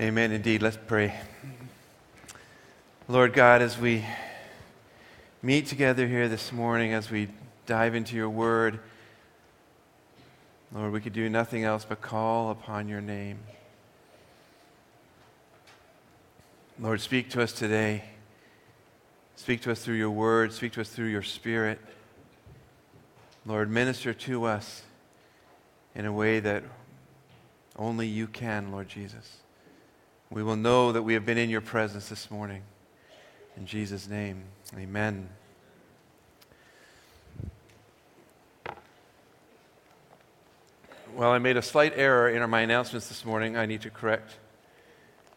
Amen. Indeed. Let's pray. Lord God, as we meet together here this morning, as we dive into your word, Lord, we could do nothing else but call upon your name. Lord, speak to us today. Speak to us through your word. Speak to us through your spirit. Lord, minister to us in a way that only you can, Lord Jesus. We will know that we have been in your presence this morning. In Jesus' name, amen. Well, I made a slight error in my announcements this morning. I need to correct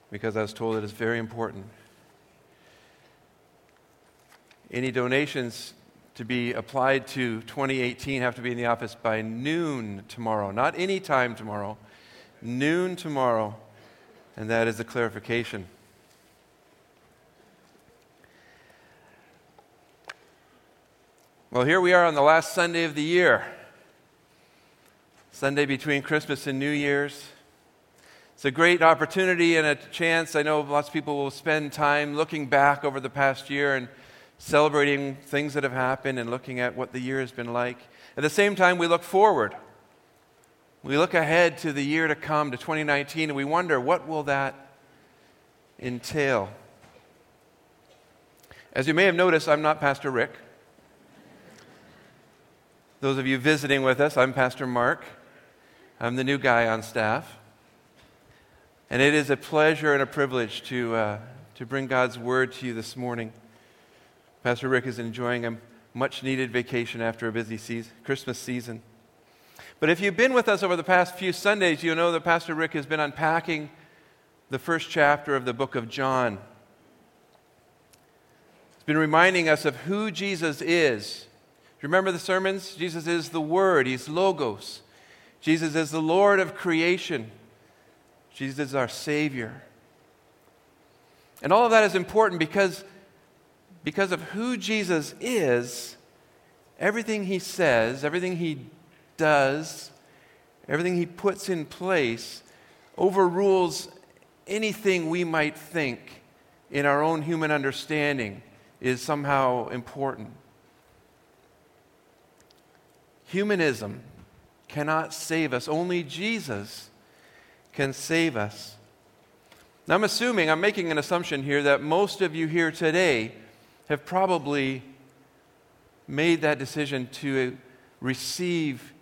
because I was told it is very important. Any donations to be applied to 2018 have to be in the office by noon tomorrow, not any time tomorrow, noon tomorrow and that is the clarification. Well, here we are on the last Sunday of the year, Sunday between Christmas and New Year's. It's a great opportunity and a chance. I know lots of people will spend time looking back over the past year and celebrating things that have happened and looking at what the year has been like. At the same time, we look forward we look ahead to the year to come, to 2019, and we wonder what will that entail? As you may have noticed, I'm not Pastor Rick. Those of you visiting with us, I'm Pastor Mark. I'm the new guy on staff. And it is a pleasure and a privilege to, uh, to bring God's word to you this morning. Pastor Rick is enjoying a much needed vacation after a busy season, Christmas season. But if you've been with us over the past few Sundays, you know that Pastor Rick has been unpacking the first chapter of the book of John. He's been reminding us of who Jesus is. Remember the sermons? Jesus is the Word, He's Logos. Jesus is the Lord of creation. Jesus is our Savior. And all of that is important because, because of who Jesus is, everything He says, everything He does, everything he puts in place, overrules anything we might think in our own human understanding is somehow important. Humanism cannot save us, only Jesus can save us. Now, I'm assuming, I'm making an assumption here that most of you here today have probably made that decision to receive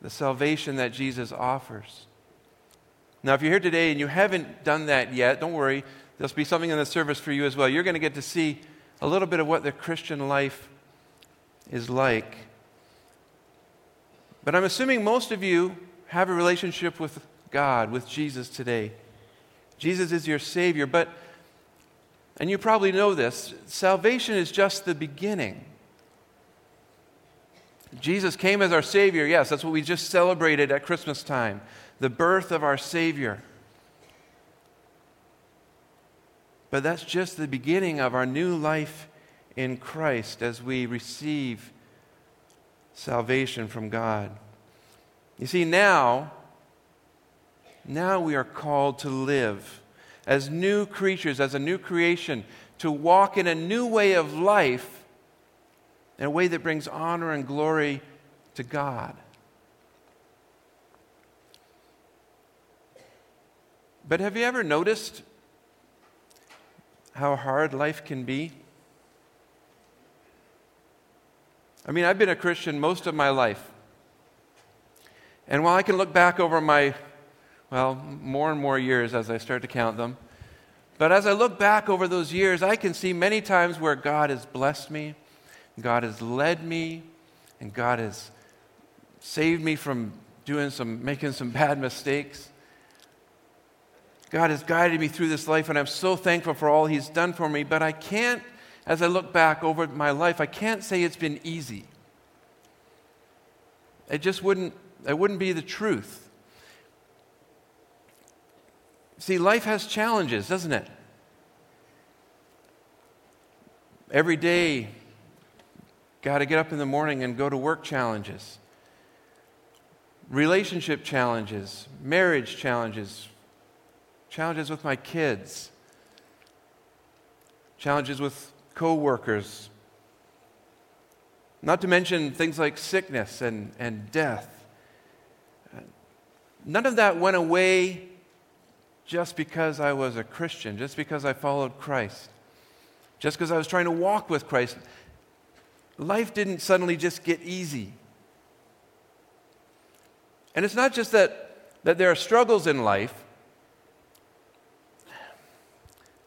the salvation that Jesus offers. Now, if you're here today and you haven't done that yet, don't worry. There'll be something in the service for you as well. You're going to get to see a little bit of what the Christian life is like. But I'm assuming most of you have a relationship with God, with Jesus today. Jesus is your Savior, but, and you probably know this, salvation is just the beginning. Jesus came as our Savior. Yes, that's what we just celebrated at Christmas time the birth of our Savior. But that's just the beginning of our new life in Christ as we receive salvation from God. You see, now, now we are called to live as new creatures, as a new creation, to walk in a new way of life in a way that brings honor and glory to God. But have you ever noticed how hard life can be? I mean, I've been a Christian most of my life. And while I can look back over my, well, more and more years as I start to count them, but as I look back over those years, I can see many times where God has blessed me, God has led me, and God has saved me from doing some, making some bad mistakes. God has guided me through this life, and I'm so thankful for all He's done for me. But I can't, as I look back over my life, I can't say it's been easy. It just wouldn't, it wouldn't be the truth. See, life has challenges, doesn't it? Every day, Got to get up in the morning and go to work challenges, relationship challenges, marriage challenges, challenges with my kids, challenges with coworkers, not to mention things like sickness and, and death. None of that went away just because I was a Christian, just because I followed Christ, just because I was trying to walk with Christ. Life didn't suddenly just get easy. And it's not just that, that there are struggles in life.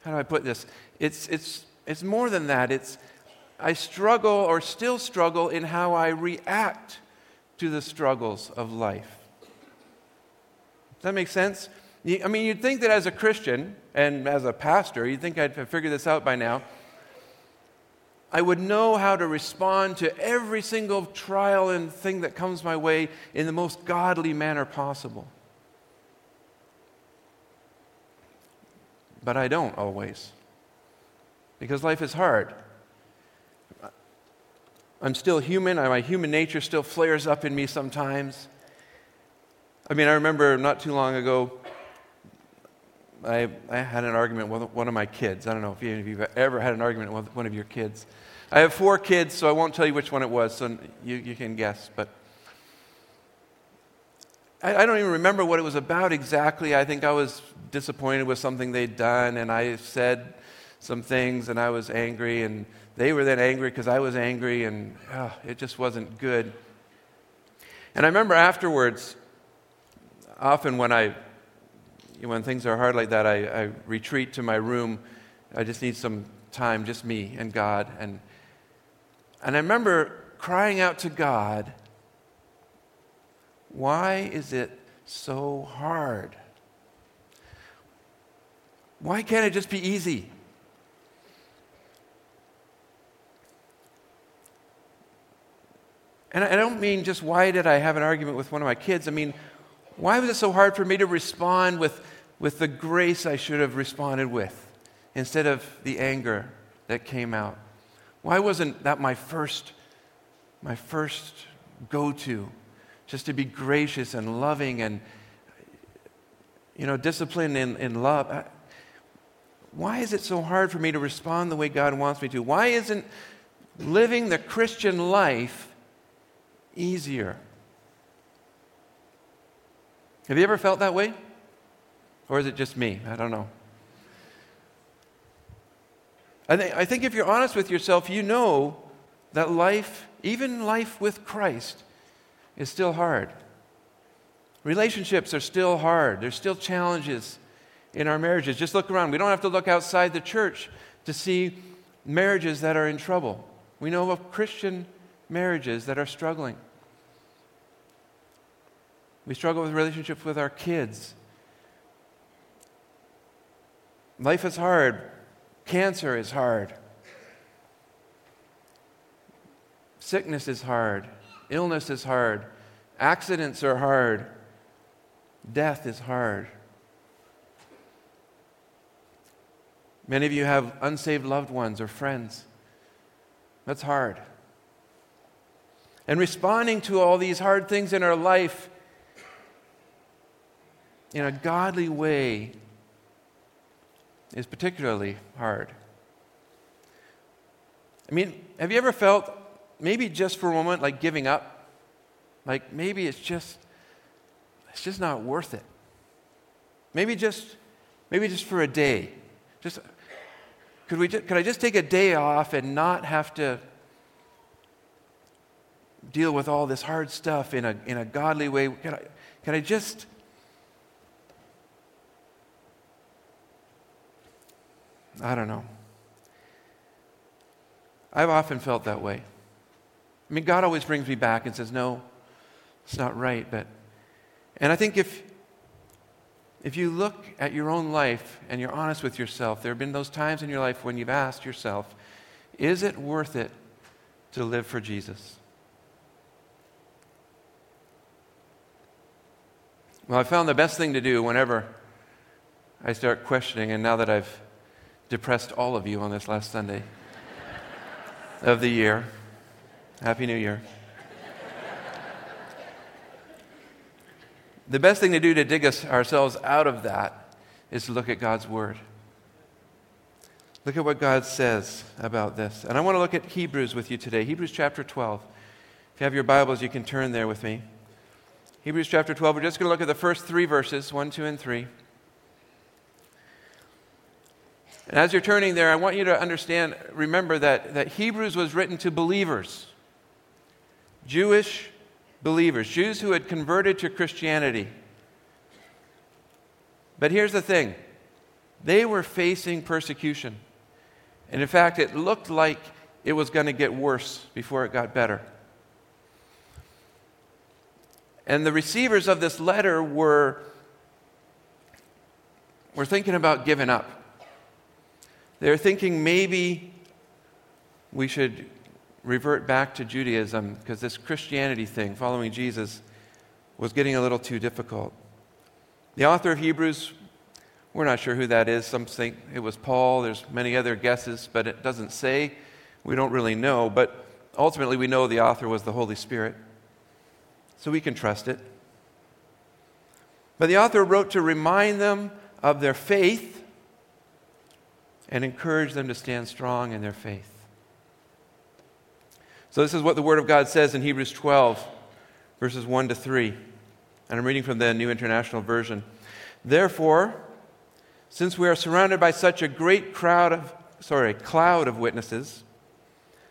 How do I put this? It's, it's, it's more than that. It's, I struggle or still struggle in how I react to the struggles of life. Does that make sense? I mean, you'd think that as a Christian and as a pastor, you'd think I'd figure this out by now. I would know how to respond to every single trial and thing that comes my way in the most godly manner possible. But I don't always, because life is hard. I'm still human. My human nature still flares up in me sometimes. I mean, I remember not too long ago, I, I had an argument with one of my kids. I don't know if any of you have ever had an argument with one of your kids. I have four kids, so I won't tell you which one it was, so you, you can guess. But I, I don't even remember what it was about exactly. I think I was disappointed with something they'd done, and I said some things, and I was angry, and they were then angry because I was angry, and oh, it just wasn't good. And I remember afterwards, often when I when things are hard like that, I, I retreat to my room. I just need some time, just me and God. And and I remember crying out to God, Why is it so hard? Why can't it just be easy? And I don't mean just why did I have an argument with one of my kids. I mean, why was it so hard for me to respond with, with the grace I should have responded with instead of the anger that came out? Why wasn't that my first, my first go to? Just to be gracious and loving and, you know, disciplined in, in love. Why is it so hard for me to respond the way God wants me to? Why isn't living the Christian life easier? Have you ever felt that way? Or is it just me? I don't know. I, th- I think if you're honest with yourself, you know that life, even life with Christ, is still hard. Relationships are still hard. There's still challenges in our marriages. Just look around. We don't have to look outside the church to see marriages that are in trouble. We know of Christian marriages that are struggling. We struggle with relationships with our kids. Life is hard. Cancer is hard. Sickness is hard. Illness is hard. Accidents are hard. Death is hard. Many of you have unsaved loved ones or friends. That's hard. And responding to all these hard things in our life in a godly way is particularly hard. I mean, have you ever felt, maybe just for a moment, like giving up? Like maybe it's just, it's just not worth it. Maybe just, maybe just for a day. Just, could, we just, could I just take a day off and not have to deal with all this hard stuff in a, in a godly way? Can I, can I just I don't know. I've often felt that way. I mean, God always brings me back and says, no, it's not right. But, and I think if, if you look at your own life and you're honest with yourself, there have been those times in your life when you've asked yourself, is it worth it to live for Jesus? Well, I found the best thing to do whenever I start questioning, and now that I've depressed all of you on this last Sunday of the year. Happy New Year. The best thing to do to dig us ourselves out of that is to look at God's Word. Look at what God says about this. And I want to look at Hebrews with you today. Hebrews chapter 12. If you have your Bibles, you can turn there with me. Hebrews chapter 12. We're just going to look at the first three verses 1, 2, and 3. And as you're turning there, I want you to understand, remember that, that Hebrews was written to believers, Jewish believers, Jews who had converted to Christianity. But here's the thing they were facing persecution. And in fact, it looked like it was going to get worse before it got better. And the receivers of this letter were, were thinking about giving up. They were thinking maybe we should revert back to Judaism because this Christianity thing, following Jesus, was getting a little too difficult. The author of Hebrews, we're not sure who that is. Some think it was Paul. There's many other guesses, but it doesn't say. We don't really know. But ultimately, we know the author was the Holy Spirit so we can trust it. But the author wrote to remind them of their faith and encourage them to stand strong in their faith. So, this is what the Word of God says in Hebrews 12, verses 1 to 3. And I'm reading from the New International Version. Therefore, since we are surrounded by such a great crowd of, sorry, cloud of witnesses,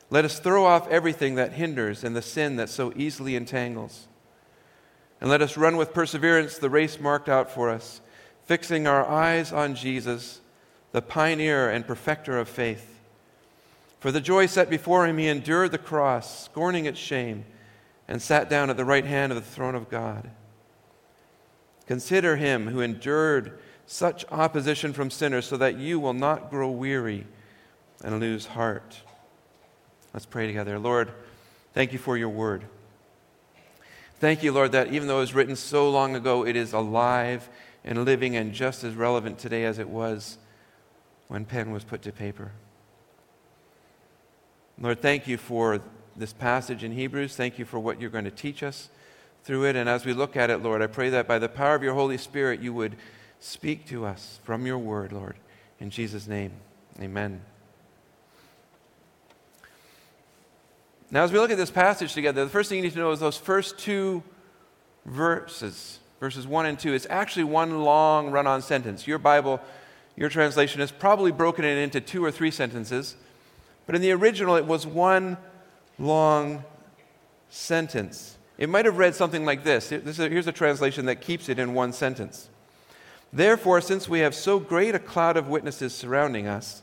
let us throw off everything that hinders and the sin that so easily entangles and let us run with perseverance the race marked out for us, fixing our eyes on Jesus, the pioneer and perfecter of faith. For the joy set before him, he endured the cross, scorning its shame, and sat down at the right hand of the throne of God. Consider him who endured such opposition from sinners, so that you will not grow weary and lose heart. Let's pray together. Lord, thank you for your word. Thank you, Lord, that even though it was written so long ago, it is alive and living and just as relevant today as it was when pen was put to paper. Lord, thank you for this passage in Hebrews. Thank you for what you're going to teach us through it. And as we look at it, Lord, I pray that by the power of your Holy Spirit, you would speak to us from your word, Lord. In Jesus' name, amen. Now, as we look at this passage together, the first thing you need to know is those first two verses, verses 1 and 2, it's actually one long run on sentence. Your Bible, your translation has probably broken it into two or three sentences, but in the original, it was one long sentence. It might have read something like this. Here's a translation that keeps it in one sentence. Therefore, since we have so great a cloud of witnesses surrounding us,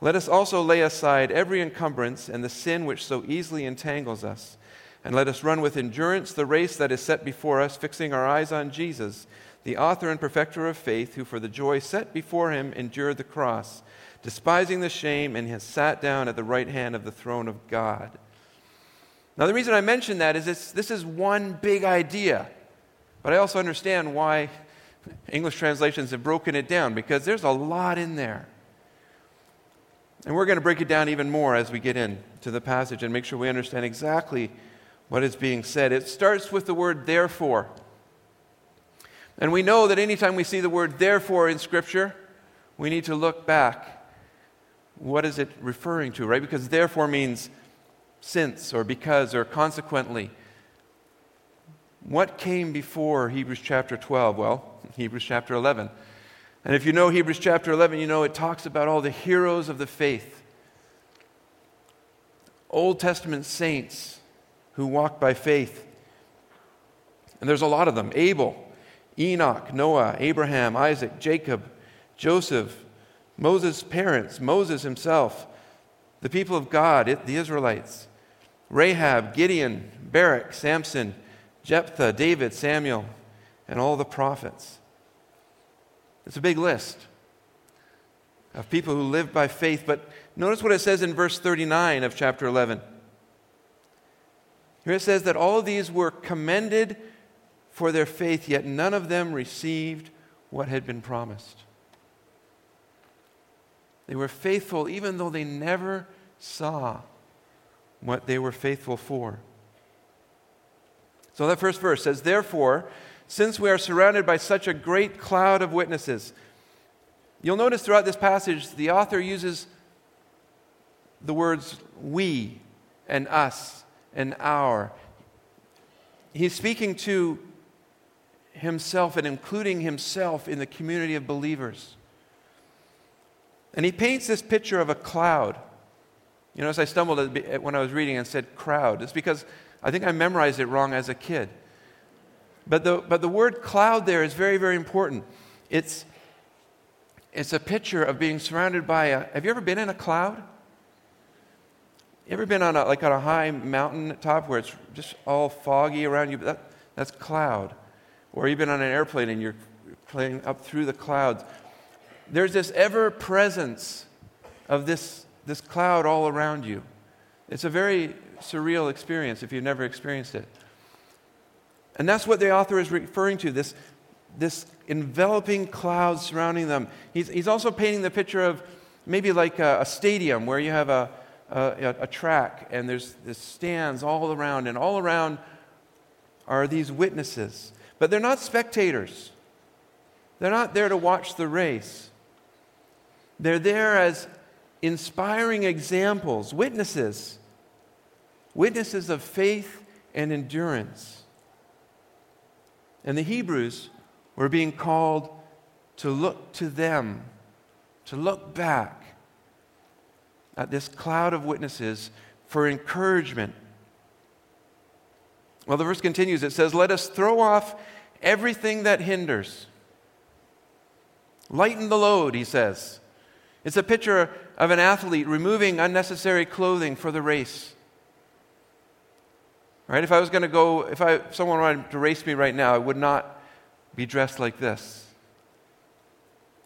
let us also lay aside every encumbrance and the sin which so easily entangles us. And let us run with endurance the race that is set before us, fixing our eyes on Jesus, the author and perfecter of faith, who for the joy set before him endured the cross, despising the shame, and has sat down at the right hand of the throne of God. Now, the reason I mention that is this, this is one big idea, but I also understand why English translations have broken it down, because there's a lot in there. And we're going to break it down even more as we get into the passage and make sure we understand exactly what is being said. It starts with the word therefore. And we know that anytime we see the word therefore in Scripture, we need to look back. What is it referring to, right? Because therefore means since or because or consequently. What came before Hebrews chapter 12? Well, Hebrews chapter 11. And if you know Hebrews chapter 11, you know it talks about all the heroes of the faith. Old Testament saints who walked by faith. And there's a lot of them Abel, Enoch, Noah, Abraham, Isaac, Jacob, Joseph, Moses' parents, Moses himself, the people of God, the Israelites, Rahab, Gideon, Barak, Samson, Jephthah, David, Samuel, and all the prophets. It's a big list of people who live by faith. But notice what it says in verse 39 of chapter 11. Here it says that all of these were commended for their faith, yet none of them received what had been promised. They were faithful even though they never saw what they were faithful for. So that first verse says, Therefore, since we are surrounded by such a great cloud of witnesses, You'll notice throughout this passage, the author uses the words we and us and our. He's speaking to himself and including himself in the community of believers. And he paints this picture of a cloud. You as I stumbled when I was reading and said crowd, it's because I think I memorized it wrong as a kid. But the, but the word cloud there is very, very important. It's, it's a picture of being surrounded by a. Have you ever been in a cloud? You ever been on a, like on a high mountain top where it's just all foggy around you? That, that's cloud. Or you've been on an airplane and you're playing up through the clouds. There's this ever presence of this, this cloud all around you. It's a very surreal experience if you've never experienced it. And that's what the author is referring to this, this enveloping cloud surrounding them. He's, he's also painting the picture of maybe like a, a stadium where you have a, a, a track and there's, there's stands all around, and all around are these witnesses. But they're not spectators, they're not there to watch the race. They're there as inspiring examples, witnesses, witnesses of faith and endurance. And the Hebrews were being called to look to them, to look back at this cloud of witnesses for encouragement. Well, the verse continues. It says, Let us throw off everything that hinders. Lighten the load, he says. It's a picture of an athlete removing unnecessary clothing for the race. Right? If I was going to go, if, I, if someone wanted to race me right now, I would not be dressed like this.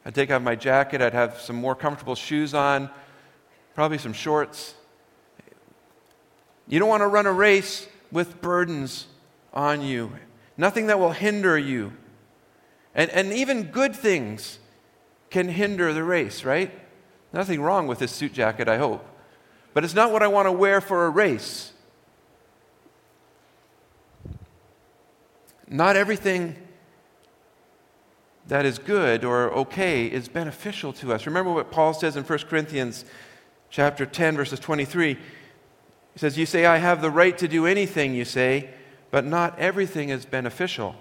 I'd take off my jacket, I'd have some more comfortable shoes on, probably some shorts. You don't want to run a race with burdens on you, nothing that will hinder you. And, and even good things can hinder the race, right? Nothing wrong with this suit jacket, I hope. But it's not what I want to wear for a race. Not everything that is good or okay is beneficial to us. Remember what Paul says in 1 Corinthians chapter 10 verses 23. He says, "You say I have the right to do anything, you say, but not everything is beneficial.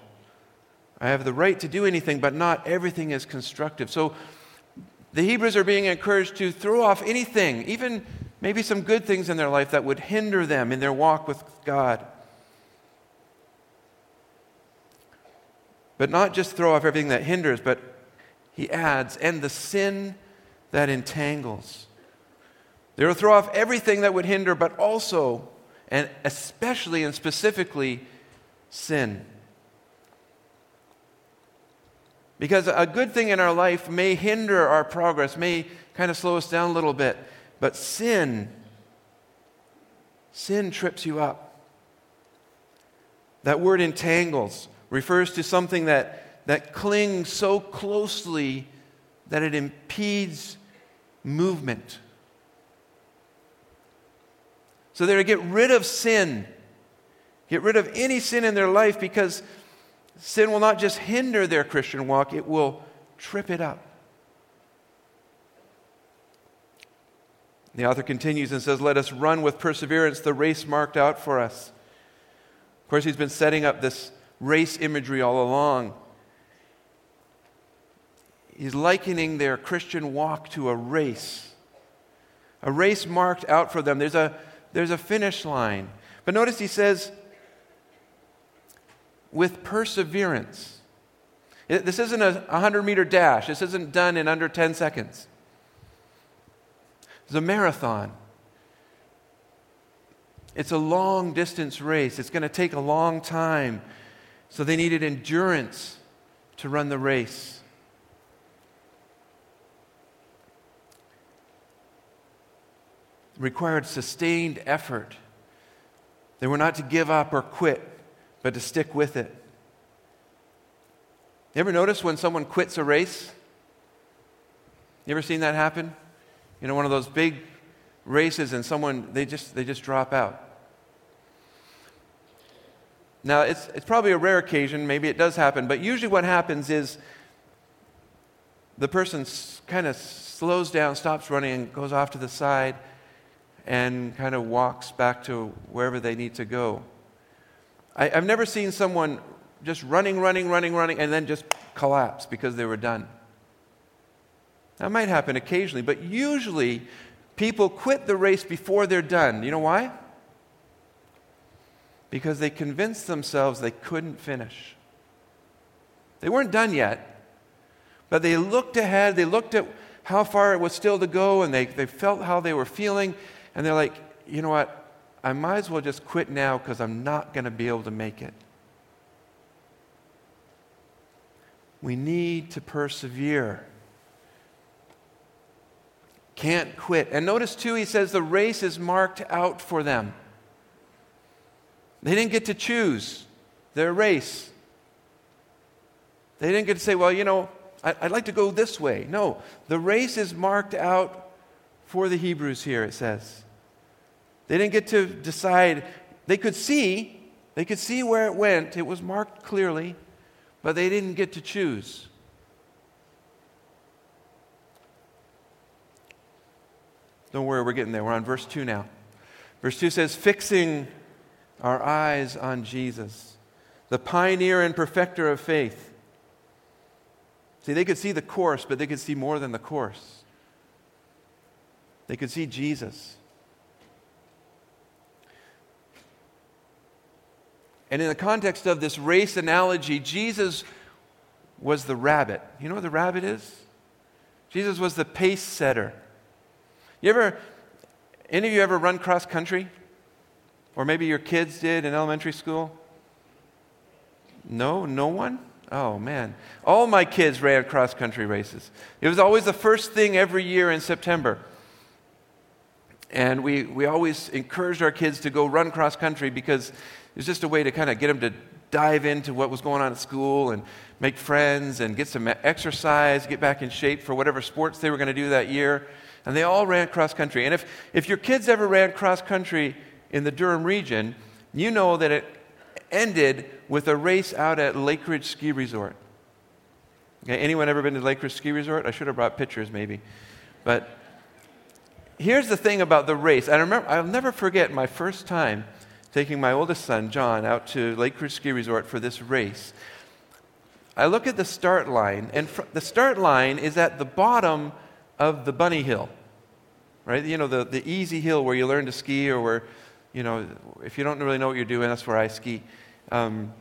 I have the right to do anything, but not everything is constructive." So the Hebrews are being encouraged to throw off anything, even maybe some good things in their life that would hinder them in their walk with God. But not just throw off everything that hinders, but he adds, and the sin that entangles. They will throw off everything that would hinder, but also, and especially and specifically, sin. Because a good thing in our life may hinder our progress, may kind of slow us down a little bit, but sin, sin trips you up. That word entangles refers to something that, that clings so closely that it impedes movement. So they're to get rid of sin, get rid of any sin in their life because sin will not just hinder their Christian walk, it will trip it up. The author continues and says, Let us run with perseverance the race marked out for us. Of course, he's been setting up this race imagery all along. He's likening their Christian walk to a race, a race marked out for them. There's a, there's a finish line. But notice he says, with perseverance. This isn't a 100 meter dash, this isn't done in under 10 seconds. It's a marathon. It's a long distance race. It's going to take a long time. So they needed endurance to run the race. Required sustained effort. They were not to give up or quit, but to stick with it. You ever notice when someone quits a race? You ever seen that happen? You know, one of those big races and someone they just they just drop out. Now, it's, it's probably a rare occasion, maybe it does happen, but usually what happens is the person kind of slows down, stops running, and goes off to the side and kind of walks back to wherever they need to go. I, have never seen someone just running, running, running, running, and then just collapse because they were done. That might happen occasionally, but usually people quit the race before they're done. You know why? Because they convinced themselves they couldn't finish. They weren't done yet, but they looked ahead, they looked at how far it was still to go, and they, they felt how they were feeling, and they're like, you know what? I might as well just quit now because I'm not going to be able to make it. We need to persevere. Can't quit. And notice too, he says the race is marked out for them. They didn't get to choose their race. They didn't get to say, well, you know, I'd like to go this way. No, the race is marked out for the Hebrews here, it says. They didn't get to decide. They could see, they could see where it went. It was marked clearly, but they didn't get to choose. Don't worry, we're getting there. We're on verse 2 now. Verse 2 says, Fixing our eyes on Jesus, the pioneer and perfecter of faith. See, they could see the course, but they could see more than the course. They could see Jesus. And in the context of this race analogy, Jesus was the rabbit. You know what the rabbit is? Jesus was the pace setter. You ever, any of you ever run cross country? Or maybe your kids did in elementary school? No, no one? Oh man. All my kids ran cross country races. It was always the first thing every year in September. And we, we always encouraged our kids to go run cross country because it was just a way to kind of get them to dive into what was going on at school and make friends and get some exercise, get back in shape for whatever sports they were going to do that year. And they all ran cross country. And if, if your kids ever ran cross country in the Durham region, you know that it ended with a race out at Lakeridge Ski Resort. Okay, anyone ever been to Lakeridge Ski Resort? I should have brought pictures maybe. But here's the thing about the race. I remember I'll never forget my first time taking my oldest son, John, out to Lakeridge Ski Resort for this race. I look at the start line, and fr- the start line is at the bottom of the bunny hill, right? You know, the, the easy hill where you learn to ski, or where, you know, if you don't really know what you're doing, that's where I ski. Um,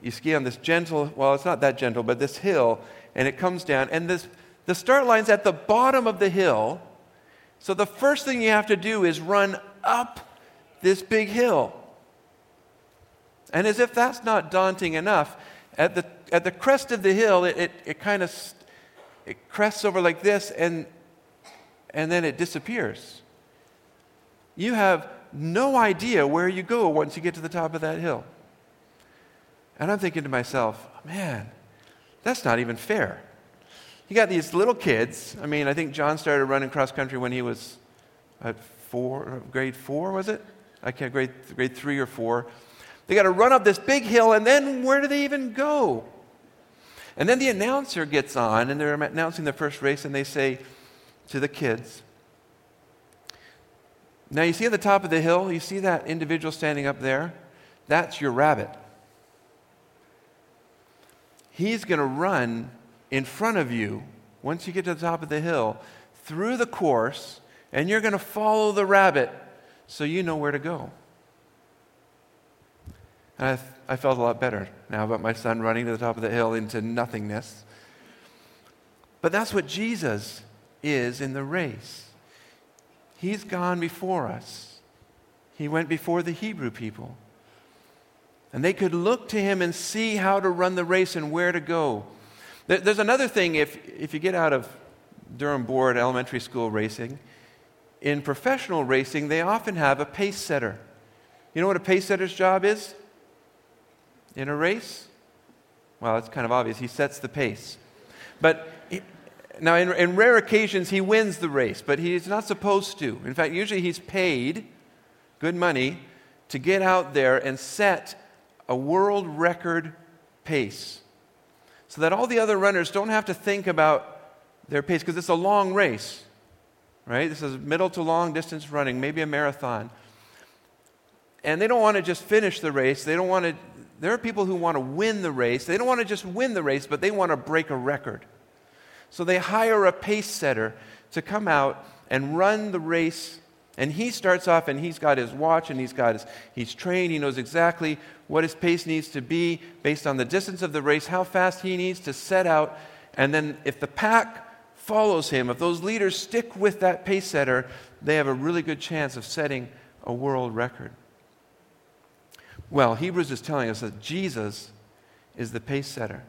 you ski on this gentle, well, it's not that gentle, but this hill, and it comes down, and this, the start line's at the bottom of the hill. So the first thing you have to do is run up this big hill. And as if that's not daunting enough, at the, at the crest of the hill, it, it, it kind of it crests over like this and, and then it disappears. You have no idea where you go once you get to the top of that hill. And I'm thinking to myself, man, that's not even fair. You got these little kids. I mean, I think John started running cross country when he was at four, uh, grade four, was it? I can't, grade, grade three or four. They got to run up this big hill, and then where do they even go? And then the announcer gets on, and they're announcing the first race, and they say to the kids, Now, you see at the top of the hill, you see that individual standing up there? That's your rabbit. He's going to run in front of you once you get to the top of the hill through the course, and you're going to follow the rabbit so you know where to go. And I, I felt a lot better now about my son running to the top of the hill into nothingness. But that's what Jesus is in the race. He's gone before us. He went before the Hebrew people. And they could look to him and see how to run the race and where to go. There's another thing if, if you get out of Durham Board elementary school racing, in professional racing, they often have a pace setter. You know what a pace setter's job is? in a race? Well, it's kind of obvious. He sets the pace. But he, now, in, in rare occasions, he wins the race, but he's not supposed to. In fact, usually he's paid good money to get out there and set a world record pace so that all the other runners don't have to think about their pace because it's a long race, right? This is middle to long distance running, maybe a marathon. And they don't want to just finish the race. They don't want to, there are people who want to win the race. They don't want to just win the race, but they want to break a record. So they hire a pace setter to come out and run the race. And he starts off and he's got his watch and he's got his, he's trained. He knows exactly what his pace needs to be based on the distance of the race, how fast he needs to set out. And then if the pack follows him, if those leaders stick with that pace setter, they have a really good chance of setting a world record. Well, Hebrews is telling us that Jesus is the pace setter.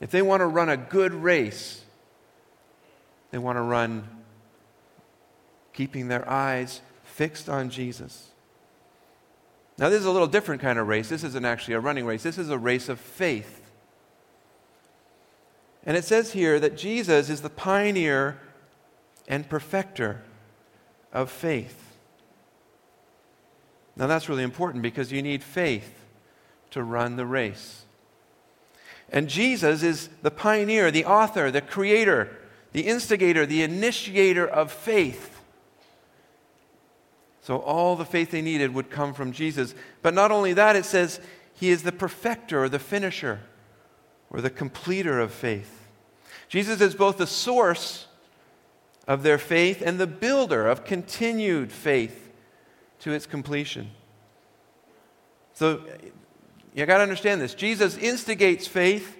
If they want to run a good race, they want to run keeping their eyes fixed on Jesus. Now, this is a little different kind of race. This isn't actually a running race, this is a race of faith. And it says here that Jesus is the pioneer and perfecter of faith. Now, that's really important because you need faith to run the race. And Jesus is the pioneer, the author, the creator, the instigator, the initiator of faith. So, all the faith they needed would come from Jesus. But not only that, it says he is the perfecter or the finisher or the completer of faith. Jesus is both the source of their faith and the builder of continued faith to its completion. So you got to understand this. Jesus instigates faith.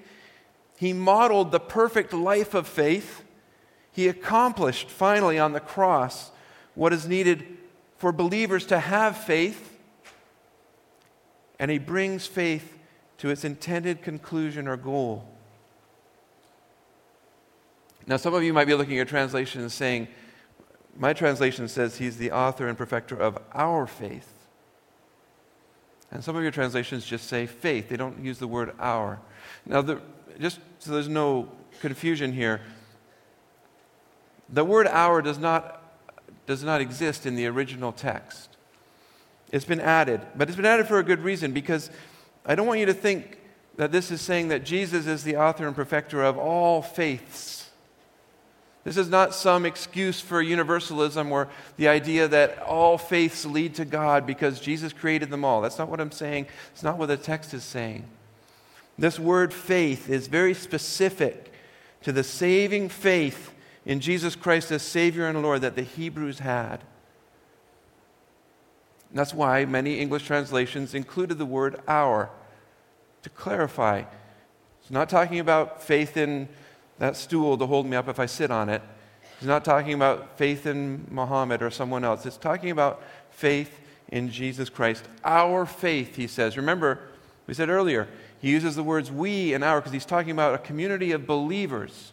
He modeled the perfect life of faith. He accomplished finally on the cross what is needed for believers to have faith. And he brings faith to its intended conclusion or goal. Now, some of you might be looking at your translation and saying, my translation says he's the author and perfecter of our faith. And some of your translations just say faith. They don't use the word our. Now, the, just so there's no confusion here, the word our does not, does not exist in the original text. It's been added, but it's been added for a good reason because I don't want you to think that this is saying that Jesus is the author and perfecter of all faiths this is not some excuse for universalism or the idea that all faiths lead to God because Jesus created them all. That's not what I'm saying. It's not what the text is saying. This word faith is very specific to the saving faith in Jesus Christ as Savior and Lord that the Hebrews had. And that's why many English translations included the word our to clarify. It's not talking about faith in that stool to hold me up if I sit on it. He's not talking about faith in Muhammad or someone else. It's talking about faith in Jesus Christ. Our faith, he says. Remember, we said earlier, he uses the words we and our because he's talking about a community of believers.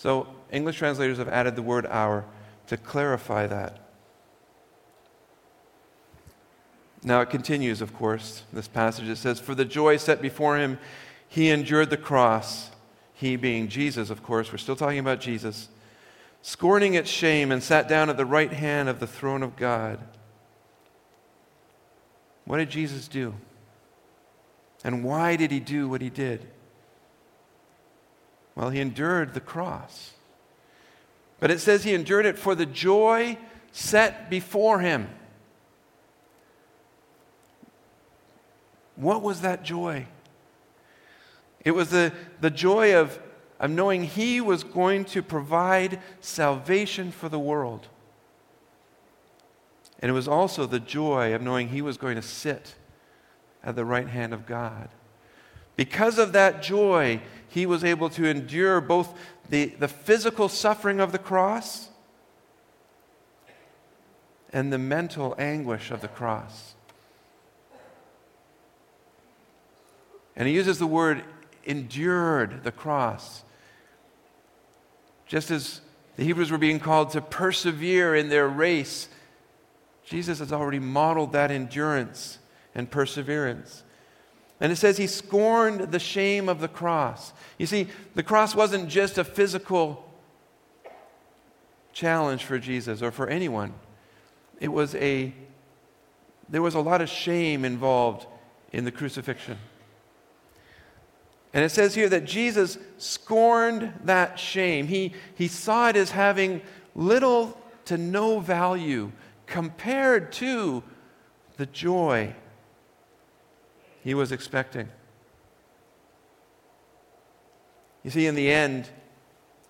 So, English translators have added the word our to clarify that. Now, it continues, of course, this passage. It says, For the joy set before him, he endured the cross he being Jesus, of course, we're still talking about Jesus, scorning its shame and sat down at the right hand of the throne of God. What did Jesus do? And why did he do what he did? Well, he endured the cross. But it says he endured it for the joy set before him. What was that joy? It was the, the joy of, of knowing He was going to provide salvation for the world. And it was also the joy of knowing He was going to sit at the right hand of God. Because of that joy, He was able to endure both the, the physical suffering of the cross and the mental anguish of the cross. And he uses the word endured the cross. Just as the Hebrews were being called to persevere in their race, Jesus has already modeled that endurance and perseverance. And it says he scorned the shame of the cross. You see, the cross wasn't just a physical challenge for Jesus or for anyone. It was a there was a lot of shame involved in the crucifixion. And it says here that Jesus scorned that shame. He, he saw it as having little to no value compared to the joy he was expecting. You see, in the end,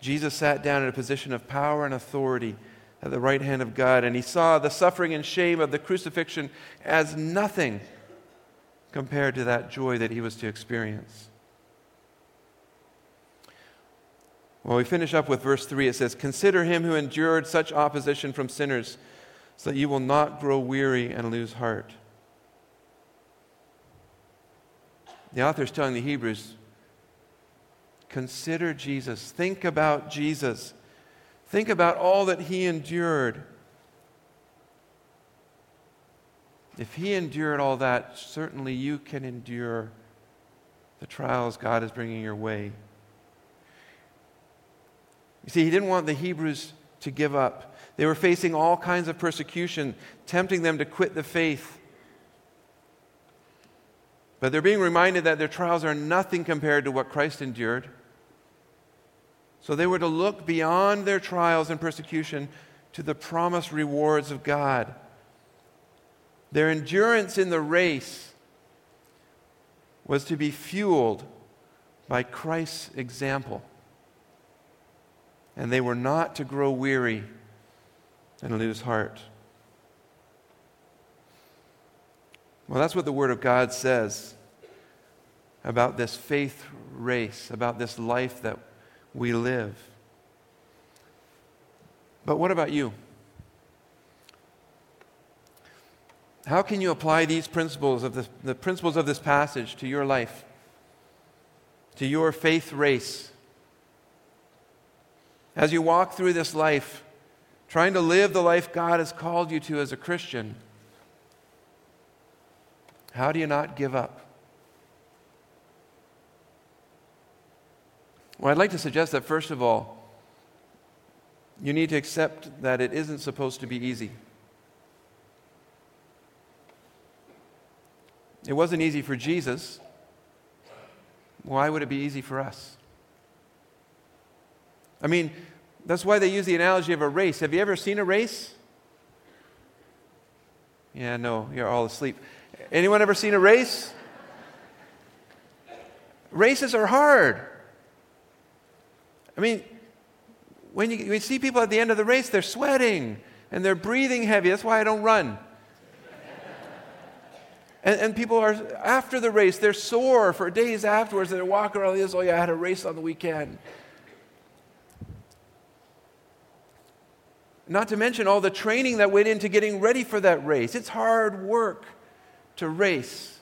Jesus sat down in a position of power and authority at the right hand of God, and he saw the suffering and shame of the crucifixion as nothing compared to that joy that he was to experience. Well, we finish up with verse 3. It says, Consider him who endured such opposition from sinners, so that you will not grow weary and lose heart. The author is telling the Hebrews, Consider Jesus. Think about Jesus. Think about all that he endured. If he endured all that, certainly you can endure the trials God is bringing your way. You see, he didn't want the Hebrews to give up. They were facing all kinds of persecution, tempting them to quit the faith. But they're being reminded that their trials are nothing compared to what Christ endured. So they were to look beyond their trials and persecution to the promised rewards of God. Their endurance in the race was to be fueled by Christ's example and they were not to grow weary and lose heart. Well, that's what the Word of God says about this faith race, about this life that we live. But what about you? How can you apply these principles of the, the principles of this passage to your life, to your faith race? As you walk through this life, trying to live the life God has called you to as a Christian, how do you not give up? Well, I'd like to suggest that, first of all, you need to accept that it isn't supposed to be easy. It wasn't easy for Jesus. Why would it be easy for us? I mean, that's why they use the analogy of a race. Have you ever seen a race? Yeah, no, you're all asleep. Anyone ever seen a race? Races are hard. I mean, when you, you see people at the end of the race, they're sweating and they're breathing heavy. That's why I don't run. And, and, people are, after the race, they're sore for days afterwards. They're walking around this, oh yeah, I had a race on the weekend. Not to mention all the training that went into getting ready for that race. It's hard work to race.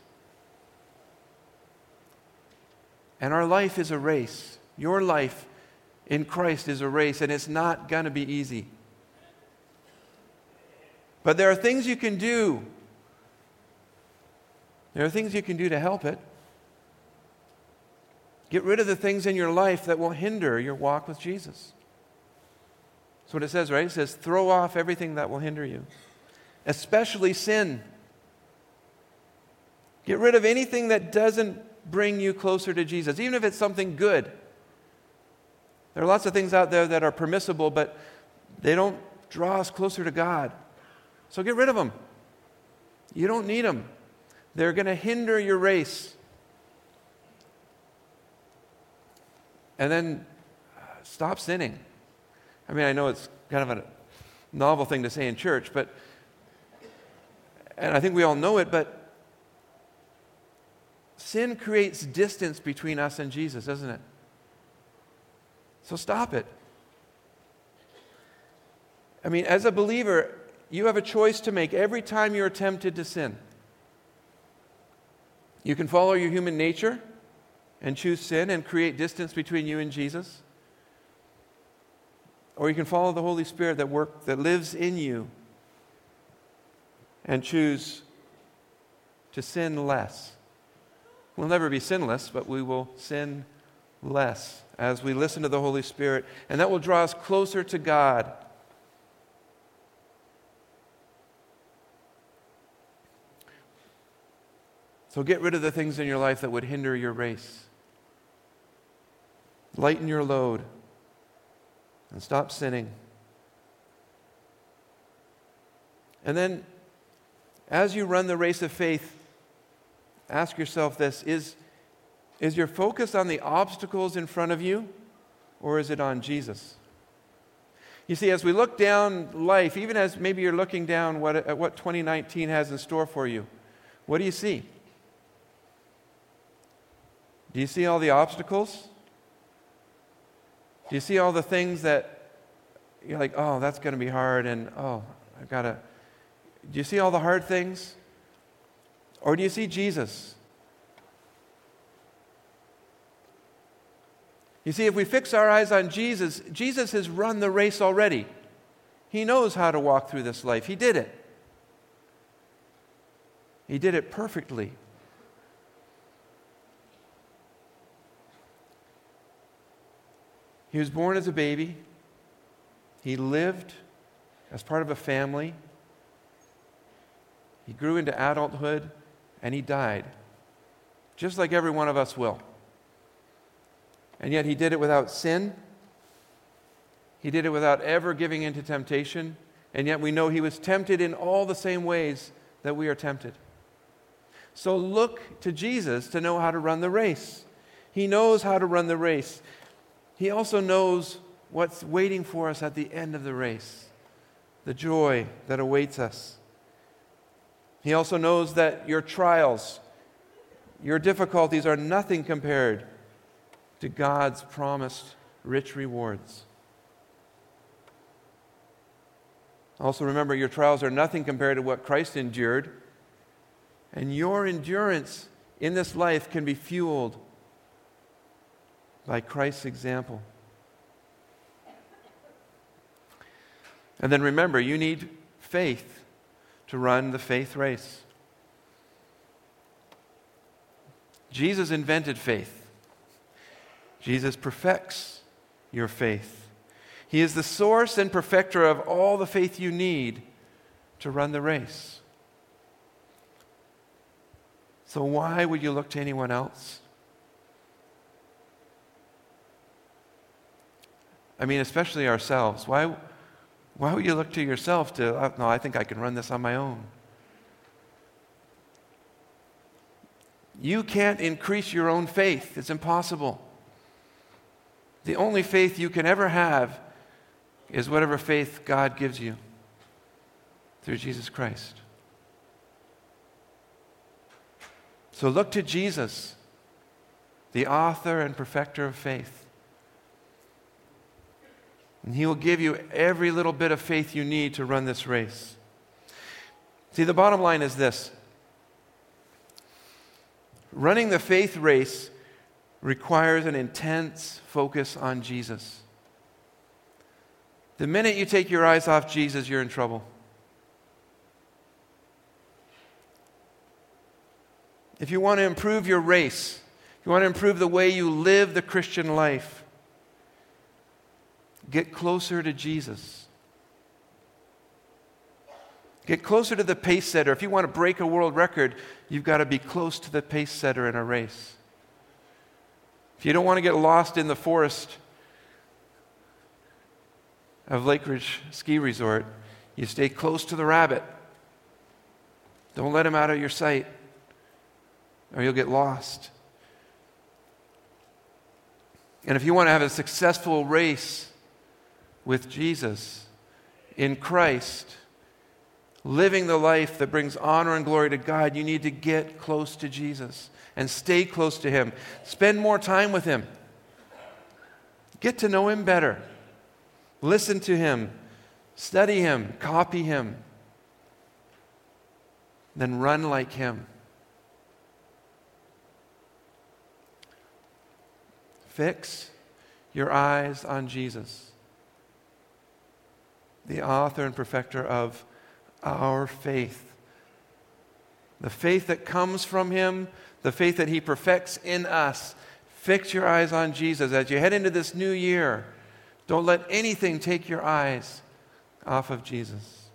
And our life is a race. Your life in Christ is a race, and it's not going to be easy. But there are things you can do. There are things you can do to help it. Get rid of the things in your life that will hinder your walk with Jesus. That's what it says, right? It says, throw off everything that will hinder you, especially sin. Get rid of anything that doesn't bring you closer to Jesus, even if it's something good. There are lots of things out there that are permissible, but they don't draw us closer to God. So get rid of them. You don't need them, they're going to hinder your race. And then uh, stop sinning. I mean, I know it's kind of a novel thing to say in church, but, and I think we all know it, but sin creates distance between us and Jesus, doesn't it? So stop it. I mean, as a believer, you have a choice to make every time you're tempted to sin. You can follow your human nature and choose sin and create distance between you and Jesus. Or you can follow the Holy Spirit that work that lives in you and choose to sin less. We'll never be sinless, but we will sin less as we listen to the Holy Spirit, and that will draw us closer to God. So get rid of the things in your life that would hinder your race. Lighten your load and stop sinning. And then, as you run the race of faith, ask yourself this is, is your focus on the obstacles in front of you, or is it on Jesus? You see, as we look down life, even as maybe you're looking down what, at what 2019 has in store for you, what do you see? Do you see all the obstacles? Do you see all the things that you're like, oh, that's going to be hard, and oh, I've got to. Do you see all the hard things? Or do you see Jesus? You see, if we fix our eyes on Jesus, Jesus has run the race already. He knows how to walk through this life. He did it. He did it perfectly. He was born as a baby. He lived as part of a family. He grew into adulthood and he died, just like every one of us will. And yet he did it without sin. He did it without ever giving in to temptation. And yet we know he was tempted in all the same ways that we are tempted. So look to Jesus to know how to run the race. He knows how to run the race. He also knows what's waiting for us at the end of the race the joy that awaits us. He also knows that your trials, your difficulties are nothing compared to God's promised rich rewards. Also, remember, your trials are nothing compared to what Christ endured. And your endurance in this life can be fueled by Christ's example. And then remember, you need faith to run the faith race. Jesus invented faith. Jesus perfects your faith. He is the source and perfecter of all the faith you need to run the race. So, why would you look to anyone else? I mean, especially ourselves. Why, why would you look to yourself to, oh, no, I think I can run this on my own? You can't increase your own faith, it's impossible. The only faith you can ever have is whatever faith God gives you through Jesus Christ. So look to Jesus, the author and perfecter of faith. And He will give you every little bit of faith you need to run this race. See, the bottom line is this running the faith race requires an intense focus on Jesus. The minute you take your eyes off Jesus, you're in trouble. If you want to improve your race, if you want to improve the way you live the Christian life, get closer to Jesus. Get closer to the pace setter. If you want to break a world record, you've got to be close to the pace setter in a race. If you don't want to get lost in the forest of Lakeridge Ski Resort, you stay close to the rabbit. Don't let him out of your sight, or you'll get lost. And if you want to have a successful race with Jesus in Christ, living the life that brings honor and glory to God, you need to get close to Jesus and stay close to Him. Spend more time with Him. Get to know Him better. Listen to Him. Study Him. Copy Him. Then run like Him. Fix your eyes on Jesus, the author and perfecter of our faith. The faith that comes from Him, the faith that He perfects in us. Fix your eyes on Jesus as you head into this new year. Don't let anything take your eyes off of Jesus.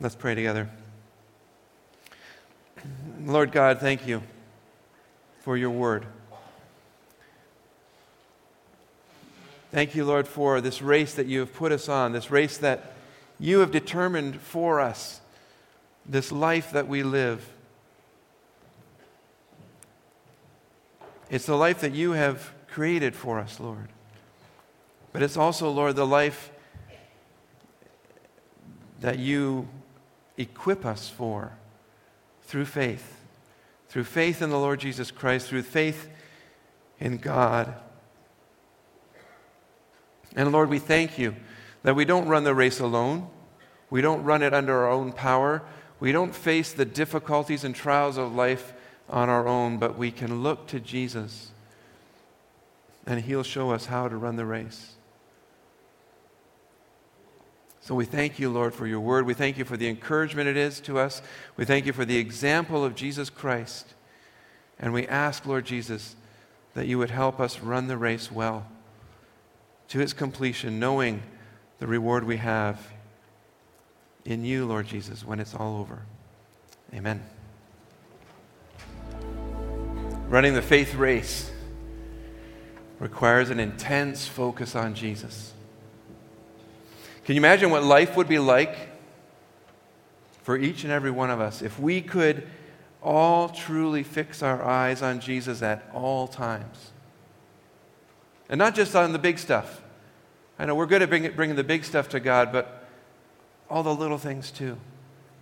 Let's pray together. Lord God, thank you for your word. Thank you, Lord, for this race that you have put us on, this race that you have determined for us, this life that we live. It's the life that you have created for us, Lord. But it's also, Lord, the life that you equip us for through faith. Through faith in the Lord Jesus Christ, through faith in God. And Lord, we thank you that we don't run the race alone. We don't run it under our own power. We don't face the difficulties and trials of life on our own, but we can look to Jesus and He'll show us how to run the race. So we thank you, Lord, for your word. We thank you for the encouragement it is to us. We thank you for the example of Jesus Christ. And we ask, Lord Jesus, that you would help us run the race well to its completion, knowing the reward we have in you, Lord Jesus, when it's all over. Amen. Running the faith race requires an intense focus on Jesus. Can you imagine what life would be like for each and every one of us if we could all truly fix our eyes on Jesus at all times? And not just on the big stuff. I know we're good at bringing, the big stuff to God, but all the little things too.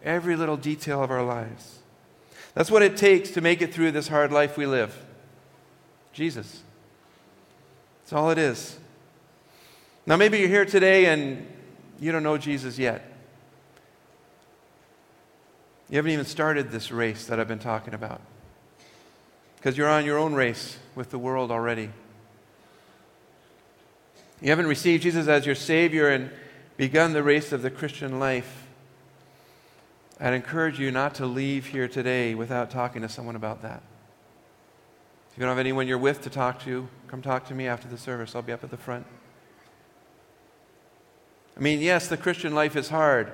Every little detail of our lives. That's what it takes to make it through this hard life we live. Jesus. That's all it is. Now, maybe you're here today and you don't know Jesus yet. You haven't even started this race that I've been talking about because you're on your own race with the world already. You haven't received Jesus as your Savior and begun the race of the Christian life. I'd encourage you not to leave here today without talking to someone about that. If you don't have anyone you're with to talk to, come talk to me after the service. I'll be up at the front. I mean, yes, the Christian life is hard,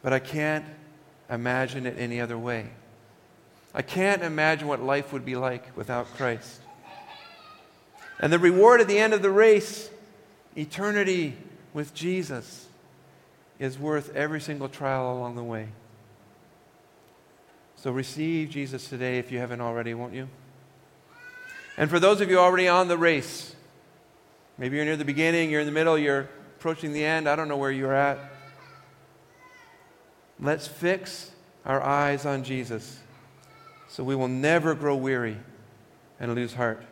but I can't imagine it any other way. I can't imagine what life would be like without Christ. And the reward at the end of the race, eternity with Jesus, is worth every single trial along the way. So receive Jesus today if you haven't already, won't you? And for those of you already on the race, maybe you're near the beginning, you're in the middle, you're approaching the end, I don't know where you're at. Let's fix our eyes on Jesus so we will never grow weary and lose heart.